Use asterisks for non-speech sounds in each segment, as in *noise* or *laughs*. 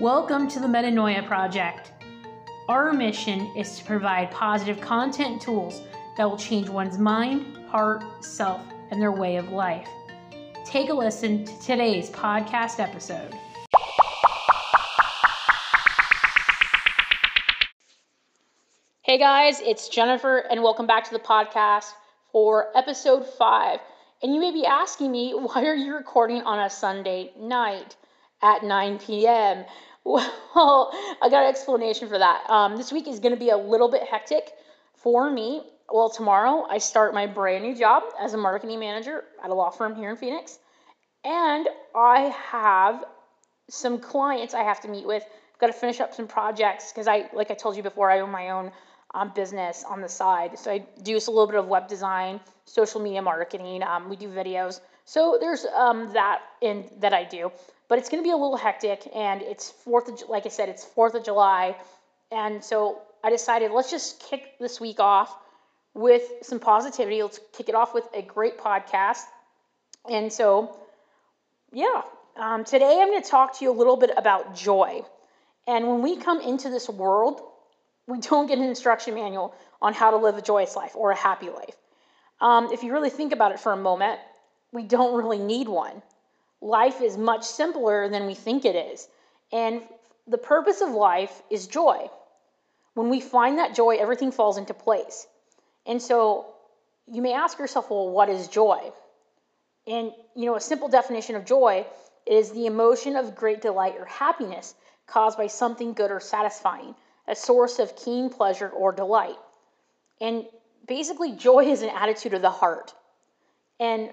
Welcome to the Metanoia Project. Our mission is to provide positive content tools that will change one's mind, heart, self, and their way of life. Take a listen to today's podcast episode. Hey guys, it's Jennifer, and welcome back to the podcast for episode five. And you may be asking me, *laughs* why are you recording on a Sunday night at 9 p.m.? Well, I got an explanation for that. Um, this week is going to be a little bit hectic for me. Well, tomorrow I start my brand new job as a marketing manager at a law firm here in Phoenix. And I have some clients I have to meet with. I've got to finish up some projects because I, like I told you before, I own my own um, business on the side. So I do a little bit of web design, social media marketing. Um, we do videos. So there's um, that in that I do, but it's going to be a little hectic, and it's Fourth like I said, it's Fourth of July, and so I decided let's just kick this week off with some positivity. Let's kick it off with a great podcast, and so yeah, um, today I'm going to talk to you a little bit about joy, and when we come into this world we don't get an instruction manual on how to live a joyous life or a happy life. Um, if you really think about it for a moment, we don't really need one. Life is much simpler than we think it is. And the purpose of life is joy. When we find that joy, everything falls into place. And so you may ask yourself, well, what is joy? And, you know, a simple definition of joy is the emotion of great delight or happiness caused by something good or satisfying a source of keen pleasure or delight. And basically, joy is an attitude of the heart. And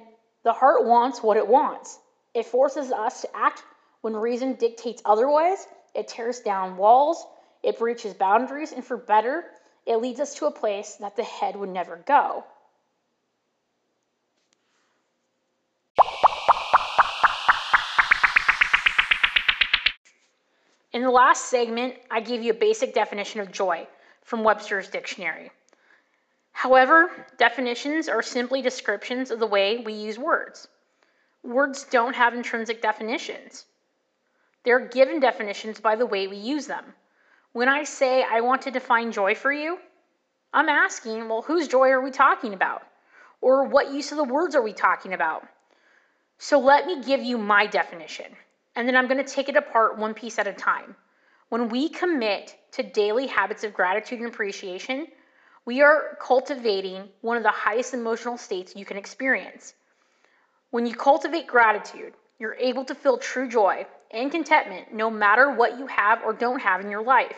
the heart wants what it wants. It forces us to act when reason dictates otherwise. It tears down walls, it breaches boundaries, and for better, it leads us to a place that the head would never go. In the last segment, I gave you a basic definition of joy from Webster's Dictionary. However, definitions are simply descriptions of the way we use words. Words don't have intrinsic definitions. They're given definitions by the way we use them. When I say I want to define joy for you, I'm asking, well, whose joy are we talking about? Or what use of the words are we talking about? So let me give you my definition and then I'm going to take it apart one piece at a time. When we commit to daily habits of gratitude and appreciation, we are cultivating one of the highest emotional states you can experience. When you cultivate gratitude, you're able to feel true joy and contentment no matter what you have or don't have in your life.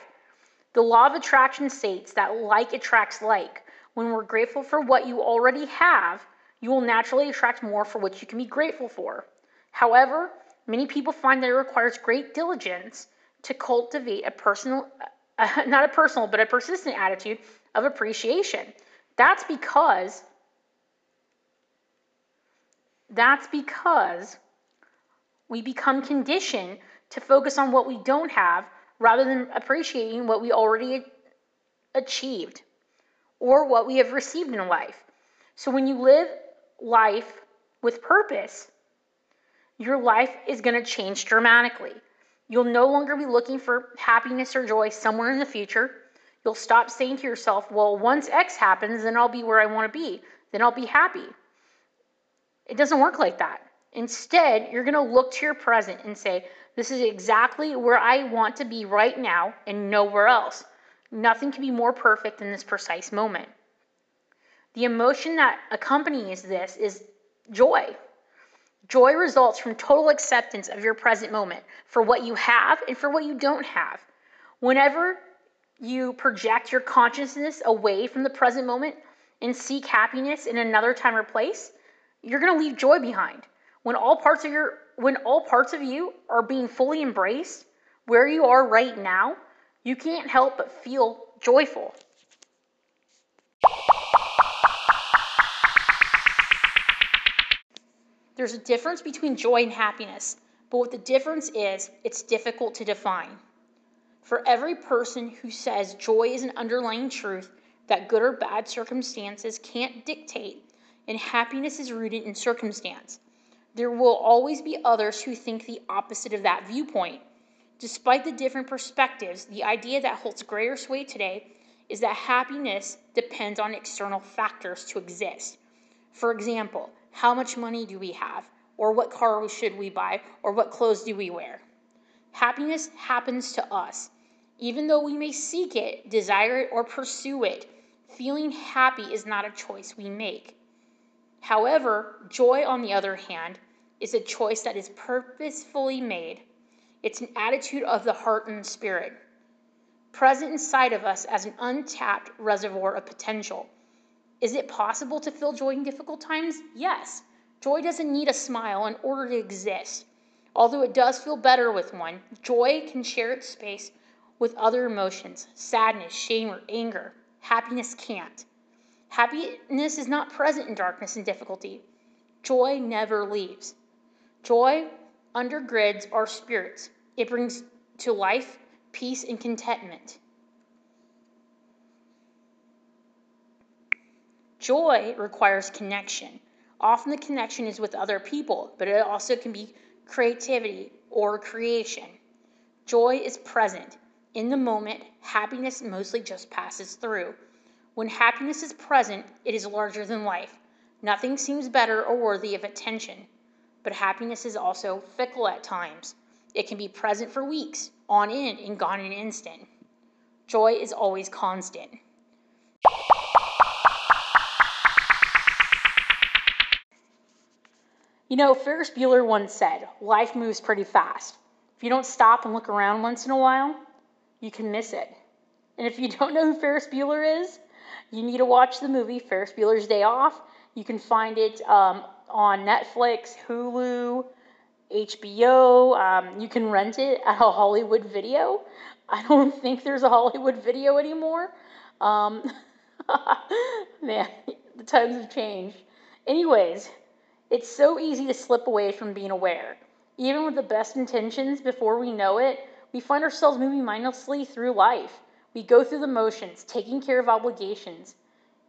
The law of attraction states that like attracts like. When we're grateful for what you already have, you will naturally attract more for what you can be grateful for. However, Many people find that it requires great diligence to cultivate a personal, uh, *laughs* not a personal, but a persistent attitude of appreciation. That's because that's because we become conditioned to focus on what we don't have rather than appreciating what we already achieved or what we have received in life. So when you live life with purpose, your life is going to change dramatically. You'll no longer be looking for happiness or joy somewhere in the future. You'll stop saying to yourself, well, once X happens, then I'll be where I want to be. Then I'll be happy. It doesn't work like that. Instead, you're going to look to your present and say, this is exactly where I want to be right now and nowhere else. Nothing can be more perfect than this precise moment. The emotion that accompanies this is joy. Joy results from total acceptance of your present moment for what you have and for what you don't have. Whenever you project your consciousness away from the present moment and seek happiness in another time or place, you're going to leave joy behind. When all parts of your when all parts of you are being fully embraced, where you are right now, you can't help but feel joyful. There's a difference between joy and happiness, but what the difference is, it's difficult to define. For every person who says joy is an underlying truth that good or bad circumstances can't dictate, and happiness is rooted in circumstance, there will always be others who think the opposite of that viewpoint. Despite the different perspectives, the idea that holds greater sway today is that happiness depends on external factors to exist. For example, how much money do we have? Or what car should we buy? Or what clothes do we wear? Happiness happens to us. Even though we may seek it, desire it, or pursue it, feeling happy is not a choice we make. However, joy, on the other hand, is a choice that is purposefully made. It's an attitude of the heart and spirit, present inside of us as an untapped reservoir of potential. Is it possible to feel joy in difficult times? Yes. Joy doesn't need a smile in order to exist. Although it does feel better with one, joy can share its space with other emotions sadness, shame, or anger. Happiness can't. Happiness is not present in darkness and difficulty. Joy never leaves. Joy undergirds our spirits, it brings to life peace and contentment. Joy requires connection. Often the connection is with other people, but it also can be creativity or creation. Joy is present. In the moment, happiness mostly just passes through. When happiness is present, it is larger than life. Nothing seems better or worthy of attention. But happiness is also fickle at times. It can be present for weeks, on end, and gone in an instant. Joy is always constant. You know, Ferris Bueller once said, life moves pretty fast. If you don't stop and look around once in a while, you can miss it. And if you *laughs* don't know who Ferris Bueller is, you need to watch the movie Ferris Bueller's Day Off. You can find it um, on Netflix, Hulu, HBO. Um, you can rent it at a Hollywood video. *laughs* I don't think there's a Hollywood video anymore. Um, *laughs* man, the times have changed. Anyways, it's so easy to slip away from being aware. Even with the best intentions, before we know it, we find ourselves moving mindlessly through life. We go through the motions, taking care of obligations,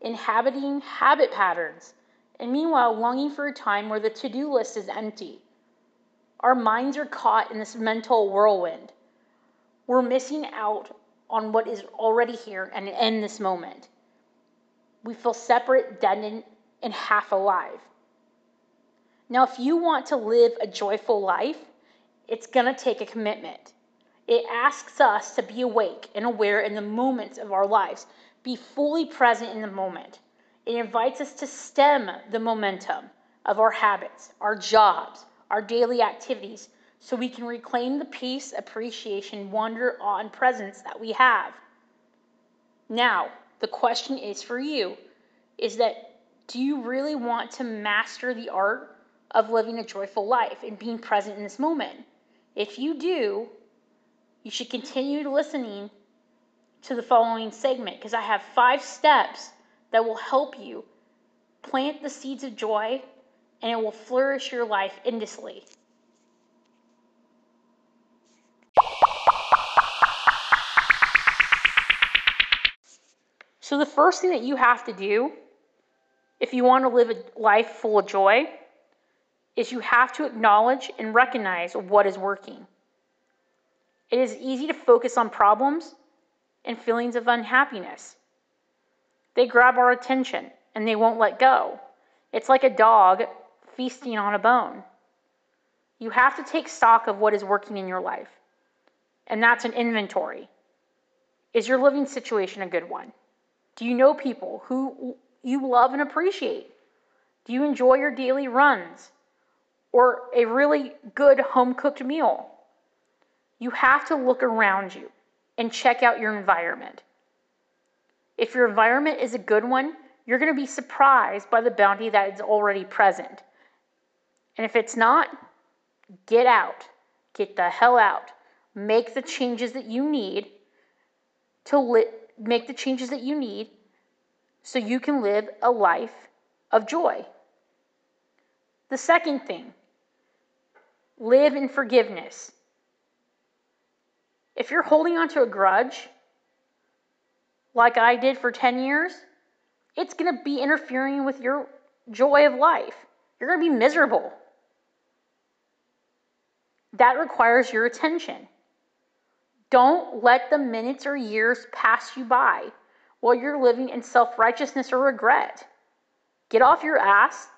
inhabiting habit patterns, and meanwhile longing for a time where the to do list is empty. Our minds are caught in this mental whirlwind. We're missing out on what is already here and in this moment. We feel separate, deadened, and half alive. Now, if you want to live a joyful life, it's going to take a commitment. It asks us to be awake and aware in the moments of our lives, be fully present in the moment. It invites us to stem the momentum of our habits, our jobs, our daily activities, so we can reclaim the peace, appreciation, wonder, awe, and presence that we have. Now, the question is for you is that do you really want to master the art of living a joyful life and being present in this moment. If you do, you should continue listening to the following segment because I have five steps that will help you plant the seeds of joy and it will flourish your life endlessly. So, the first thing that you have to do if you want to live a life full of joy is you have to acknowledge and recognize what is working. It is easy to focus on problems and feelings of unhappiness. They grab our attention and they won't let go. It's like a dog feasting on a bone. You have to take stock of what is working in your life, and that's an inventory. Is your living situation a good one? Do you know people who you love and appreciate? Do you enjoy your daily runs? or a really good home cooked meal. You have to look around you and check out your environment. If your environment is a good one, you're going to be surprised by the bounty that is already present. And if it's not, get out. Get the hell out. Make the changes that you need to li- make the changes that you need so you can live a life of joy. The second thing Live in forgiveness. If you're holding on to a grudge, like I did for 10 years, it's going to be interfering with your joy of life. You're going to be miserable. That requires your attention. Don't let the minutes or years pass you by while you're living in self righteousness or regret. Get off your ass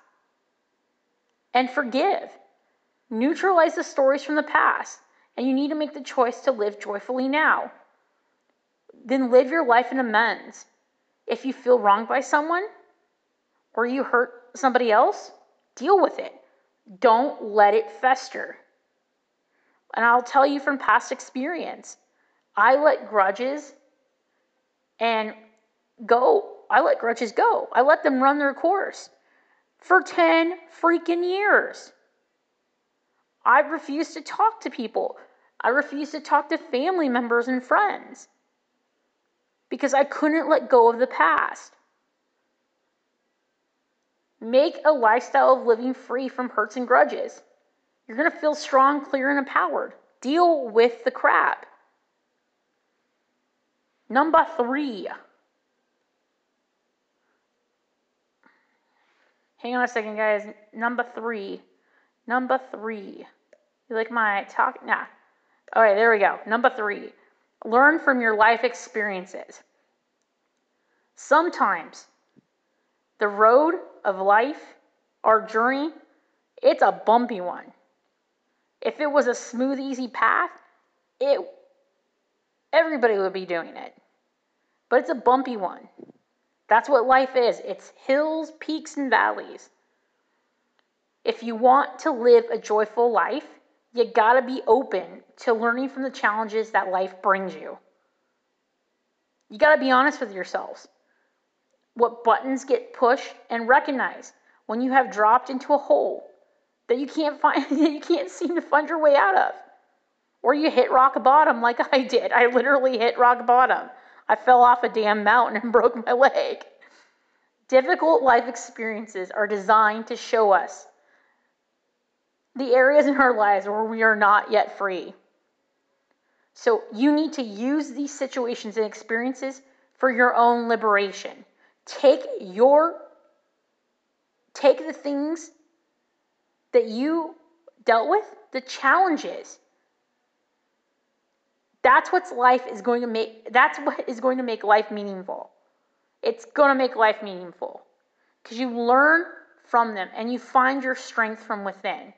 and forgive. Neutralize the stories from the past, and you need to make the choice to live joyfully now. Then live your life in amends. If you feel wronged by someone or you hurt somebody else, deal with it. Don't let it fester. And I'll tell you from past experience, I let grudges and go. I let grudges go. I let them run their course for 10 freaking years. I refused to talk to people. I refused to talk to family members and friends because I couldn't let go of the past. Make a lifestyle of living free from hurts and grudges. You're going to feel strong, clear, and empowered. Deal with the crap. Number three. Hang on a second, guys. Number three. Number three. You like my talk? Nah. All right, there we go. Number three. Learn from your life experiences. Sometimes the road of life, our journey, it's a bumpy one. If it was a smooth, easy path, it everybody would be doing it. But it's a bumpy one. That's what life is. It's hills, peaks, and valleys. If you want to live a joyful life, you got to be open to learning from the challenges that life brings you. You got to be honest with yourselves. What buttons get pushed and recognize when you have dropped into a hole that you can't find that *laughs* you can't seem to find your way out of. Or you hit rock bottom like *laughs* I did. I literally hit rock bottom. I fell off a damn mountain and *laughs* broke my leg. Difficult life experiences are designed to show us the areas in our lives where we are not yet free. So you need to use these situations and experiences for your own liberation. Take your take the things that you dealt with, the challenges. That's what life is going to make that's what is going to make life meaningful. It's going to make life meaningful because you learn from them and you find your strength from within.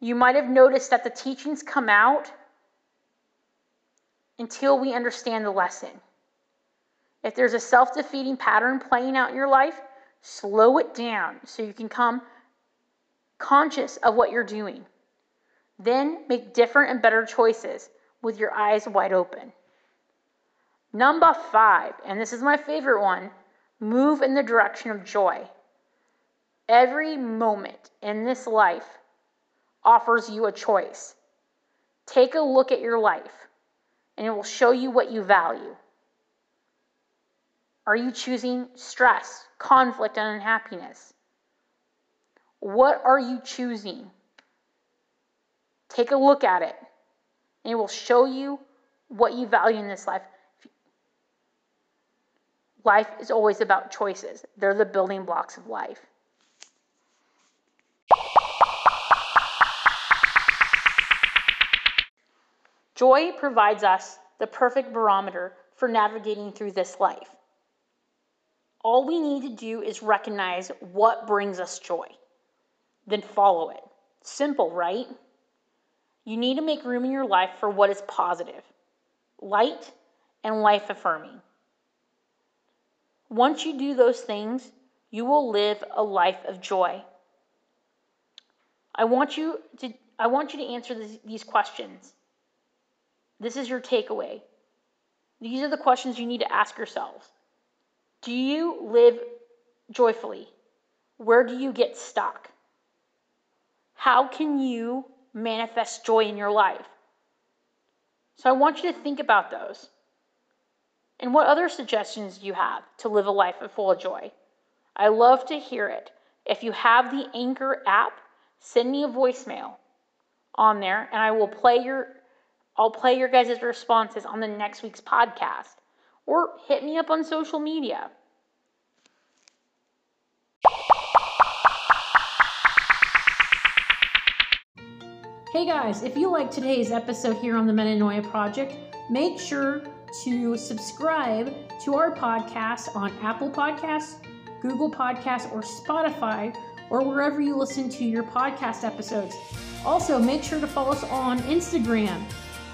You might have noticed that the teachings come out until we understand the lesson. If there's a self defeating pattern playing out in your life, slow it down so you can come conscious of what you're doing. Then make different and better choices with your eyes wide open. Number five, and this is my favorite one move in the direction of joy. Every moment in this life offers you a choice. Take a look at your life, and it will show you what you value. Are you choosing stress, conflict, and unhappiness? What are you choosing? Take a look at it, and it will show you what you value in this life. Life is always about choices, they're the building blocks of life. Joy provides us the perfect barometer for navigating through this life. All we need to do is recognize what brings us joy, then follow it. Simple, right? You need to make room in your life for what is positive, light, and life affirming. Once you do those things, you will live a life of joy. I want you to, I want you to answer these questions this is your takeaway. These are the questions you need to ask yourselves. Do you live joyfully? Where do you get stuck? How can you manifest joy in your life? So I want you to think about those. And what other suggestions do you have to live a life full of joy? I love to hear it. If you have the Anchor app, send me a voicemail on there and I will play your I'll play your guys' responses on the next week's podcast. Or hit me up on social media. Hey guys, if you like today's episode here on the Metanoia Project, make sure to subscribe to our podcast on Apple Podcasts, Google Podcasts, or Spotify, or wherever you listen to your podcast episodes. Also, make sure to follow us on Instagram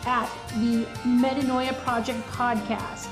at the Metanoia Project Podcast.